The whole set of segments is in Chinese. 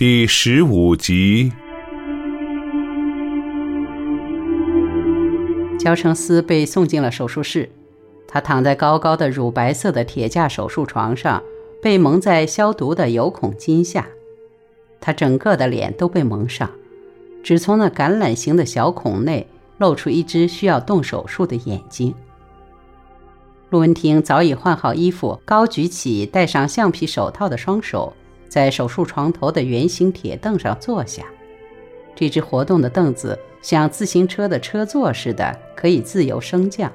第十五集。焦成思被送进了手术室，他躺在高高的乳白色的铁架手术床上，被蒙在消毒的有孔巾下。他整个的脸都被蒙上，只从那橄榄形的小孔内露出一只需要动手术的眼睛。陆文婷早已换好衣服，高举起戴上橡皮手套的双手。在手术床头的圆形铁凳上坐下，这只活动的凳子像自行车的车座似的，可以自由升降。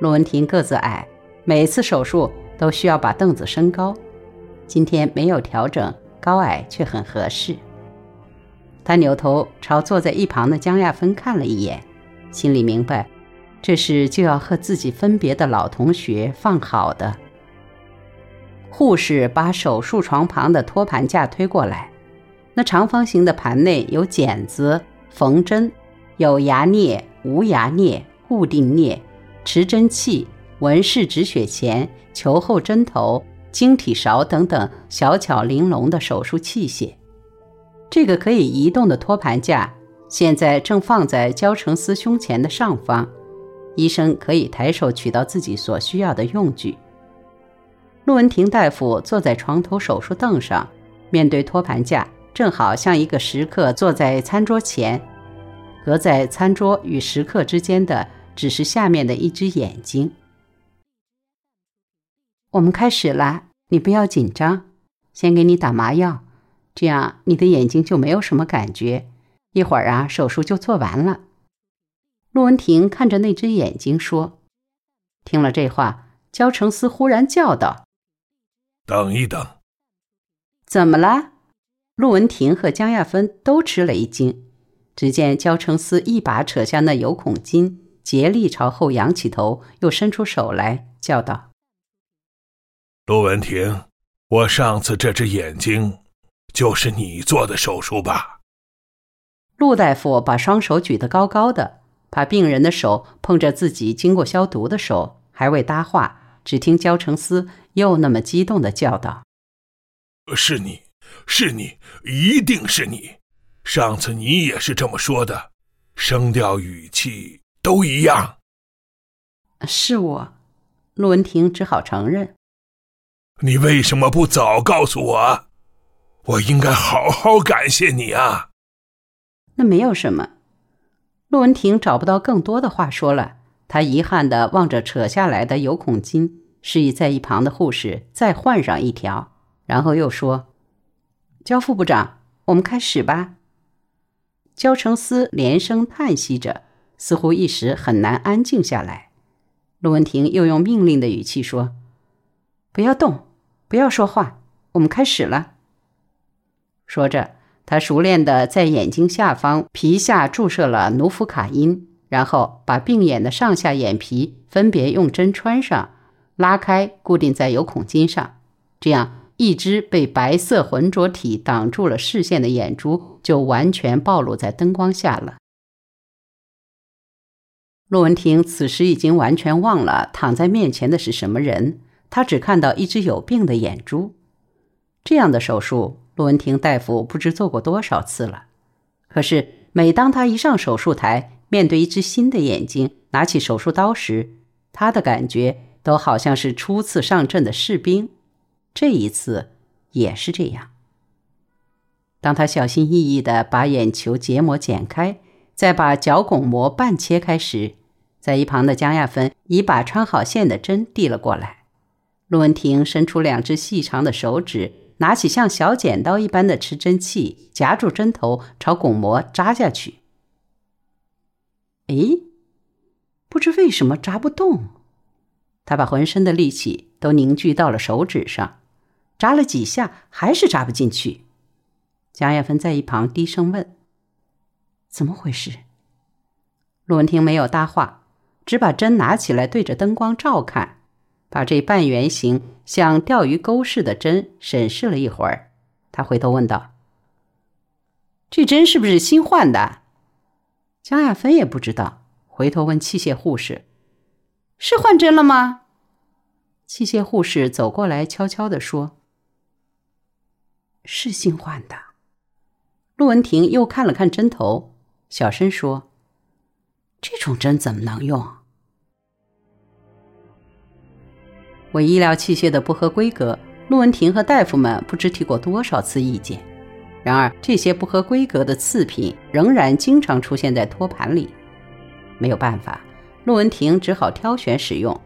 陆文婷个子矮，每次手术都需要把凳子升高，今天没有调整，高矮却很合适。他扭头朝坐在一旁的江亚芬看了一眼，心里明白，这是就要和自己分别的老同学放好的。护士把手术床旁的托盘架推过来，那长方形的盘内有剪子、缝针，有牙镊、无牙镊、固定镊、持针器、纹饰止血钳、球后针头、晶体勺等等小巧玲珑的手术器械。这个可以移动的托盘架现在正放在焦成思胸前的上方，医生可以抬手取到自己所需要的用具。陆文婷大夫坐在床头手术凳上，面对托盘架，正好像一个食客坐在餐桌前。隔在餐桌与食客之间的，只是下面的一只眼睛。我们开始了，你不要紧张，先给你打麻药，这样你的眼睛就没有什么感觉。一会儿啊，手术就做完了。陆文婷看着那只眼睛说：“听了这话，焦成思忽然叫道。”等一等，怎么了？陆文婷和江亚芬都吃了一惊。只见焦成思一把扯下那油孔巾，竭力朝后仰起头，又伸出手来，叫道：“陆文婷，我上次这只眼睛，就是你做的手术吧？”陆大夫把双手举得高高的，把病人的手碰着自己经过消毒的手，还未搭话。只听焦成思又那么激动的叫道：“是你，是你，一定是你！上次你也是这么说的，声调语气都一样。”是我，陆文婷只好承认。你为什么不早告诉我？我应该好好感谢你啊！那没有什么，陆文婷找不到更多的话说了。他遗憾地望着扯下来的有孔巾，示意在一旁的护士再换上一条，然后又说：“焦副部长，我们开始吧。”焦成思连声叹息着，似乎一时很难安静下来。陆文婷又用命令的语气说：“不要动，不要说话，我们开始了。”说着，他熟练地在眼睛下方皮下注射了努氟卡因。然后把病眼的上下眼皮分别用针穿上、拉开，固定在有孔筋上，这样一只被白色浑浊体挡住了视线的眼珠就完全暴露在灯光下了。陆文婷此时已经完全忘了躺在面前的是什么人，他只看到一只有病的眼珠。这样的手术，陆文婷大夫不知做过多少次了，可是每当他一上手术台，面对一只新的眼睛，拿起手术刀时，他的感觉都好像是初次上阵的士兵。这一次也是这样。当他小心翼翼地把眼球结膜剪开，再把角巩膜半切开时，在一旁的江亚芬已把穿好线的针递了过来。陆文婷伸出两只细长的手指，拿起像小剪刀一般的持针器，夹住针头，朝巩膜扎下去。哎，不知为什么扎不动。他把浑身的力气都凝聚到了手指上，扎了几下还是扎不进去。蒋亚芬在一旁低声问：“怎么回事？”陆文婷没有搭话，只把针拿起来对着灯光照看，把这半圆形像钓鱼钩似的针审视了一会儿。他回头问道：“这针是不是新换的？”江亚芬也不知道，回头问器械护士：“是换针了吗？”器械护士走过来，悄悄地说：“是新换的。”陆文婷又看了看针头，小声说：“这种针怎么能用？”为医疗器械的不合规格，陆文婷和大夫们不知提过多少次意见。然而，这些不合规格的次品仍然经常出现在托盘里。没有办法，陆文婷只好挑选使用。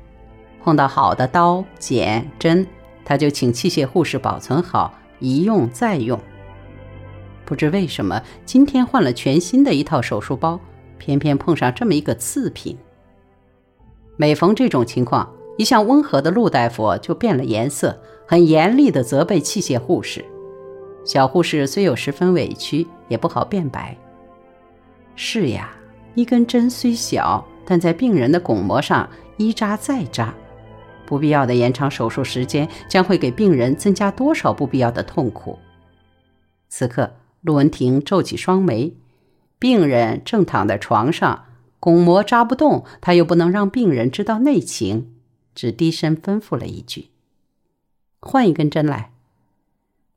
碰到好的刀、剪、针，他就请器械护士保存好，一用再用。不知为什么，今天换了全新的一套手术包，偏偏碰上这么一个次品。每逢这种情况，一向温和的陆大夫就变了颜色，很严厉地责备器械护士。小护士虽有十分委屈，也不好辩白。是呀，一根针虽小，但在病人的巩膜上一扎再扎，不必要的延长手术时间，将会给病人增加多少不必要的痛苦？此刻，陆文婷皱起双眉，病人正躺在床上，巩膜扎不动，他又不能让病人知道内情，只低声吩咐了一句：“换一根针来。”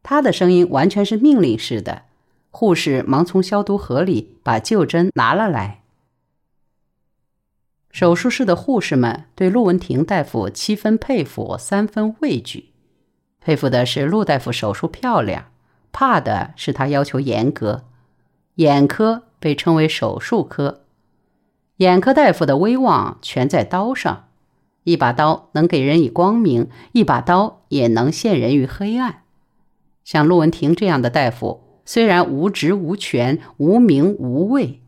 他的声音完全是命令式的，护士忙从消毒盒里把旧针拿了来。手术室的护士们对陆文婷大夫七分佩服，三分畏惧。佩服的是陆大夫手术漂亮，怕的是他要求严格。眼科被称为手术科，眼科大夫的威望全在刀上，一把刀能给人以光明，一把刀也能陷人于黑暗。像陆文婷这样的大夫，虽然无职无权、无名无位，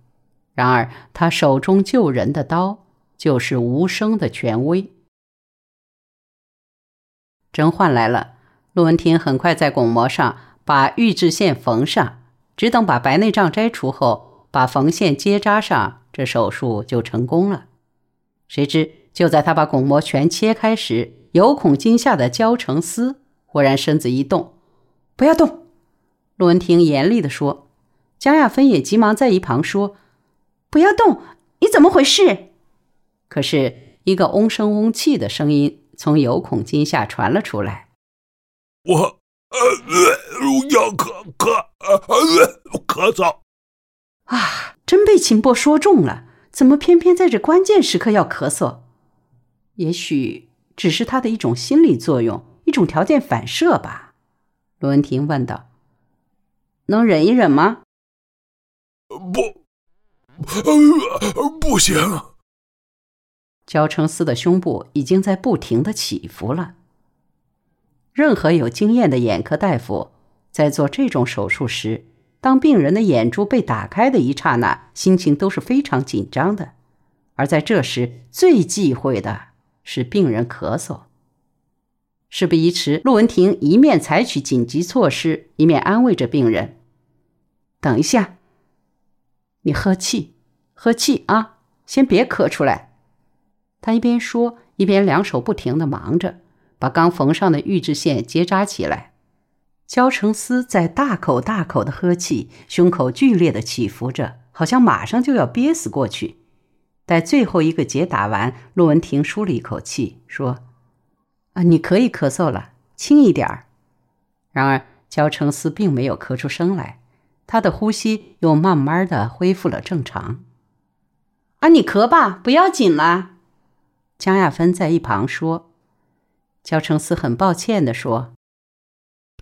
然而他手中救人的刀就是无声的权威。针换来了，陆文婷很快在巩膜上把预制线缝上，只等把白内障摘除后，把缝线接扎上，这手术就成功了。谁知就在他把巩膜全切开时，有恐惊吓的焦成思忽然身子一动。不要动！陆文婷严厉地说。江亚芬也急忙在一旁说：“不要动！你怎么回事？”可是，一个嗡声嗡气的声音从有孔惊吓传了出来：“我呃，要咳咳呃咳嗽。”啊，真被秦波说中了！怎么偏偏在这关键时刻要咳嗽？也许只是他的一种心理作用，一种条件反射吧。陆文婷问道：“能忍一忍吗？”“不，呃，不行。”焦成思的胸部已经在不停的起伏了。任何有经验的眼科大夫在做这种手术时，当病人的眼珠被打开的一刹那，心情都是非常紧张的。而在这时，最忌讳的是病人咳嗽。事不宜迟，陆文婷一面采取紧急措施，一面安慰着病人：“等一下，你喝气，喝气啊，先别咳出来。”他一边说，一边两手不停的忙着，把刚缝上的预制线结扎起来。焦成思在大口大口的喝气，胸口剧烈的起伏着，好像马上就要憋死过去。待最后一个结打完，陆文婷舒了一口气，说。啊，你可以咳嗽了，轻一点儿。然而焦成思并没有咳出声来，他的呼吸又慢慢的恢复了正常。啊，你咳吧，不要紧啦。江亚芬在一旁说。焦成思很抱歉的说：“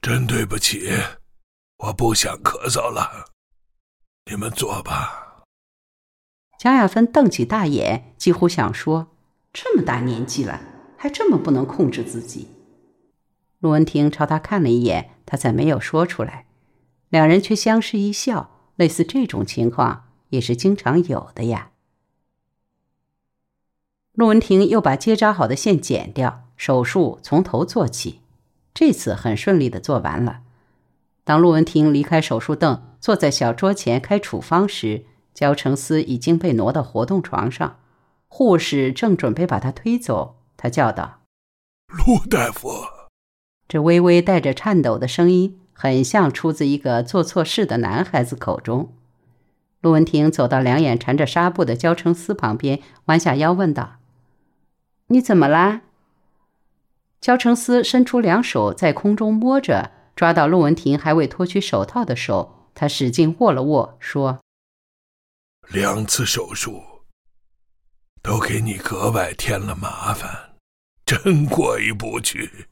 真对不起，我不想咳嗽了，你们坐吧。”江亚芬瞪起大眼，几乎想说：“这么大年纪了。”还这么不能控制自己，陆文婷朝他看了一眼，他才没有说出来。两人却相视一笑，类似这种情况也是经常有的呀。陆文婷又把结扎好的线剪掉，手术从头做起，这次很顺利的做完了。当陆文婷离开手术凳，坐在小桌前开处方时，焦成思已经被挪到活动床上，护士正准备把他推走。他叫道：“陆大夫。”这微微带着颤抖的声音，很像出自一个做错事的男孩子口中。陆文婷走到两眼缠着纱布的焦成思旁边，弯下腰问道：“你怎么啦？”焦成思伸出两手在空中摸着，抓到陆文婷还未脱去手套的手，他使劲握了握，说：“两次手术都给你格外添了麻烦，真过意不去。”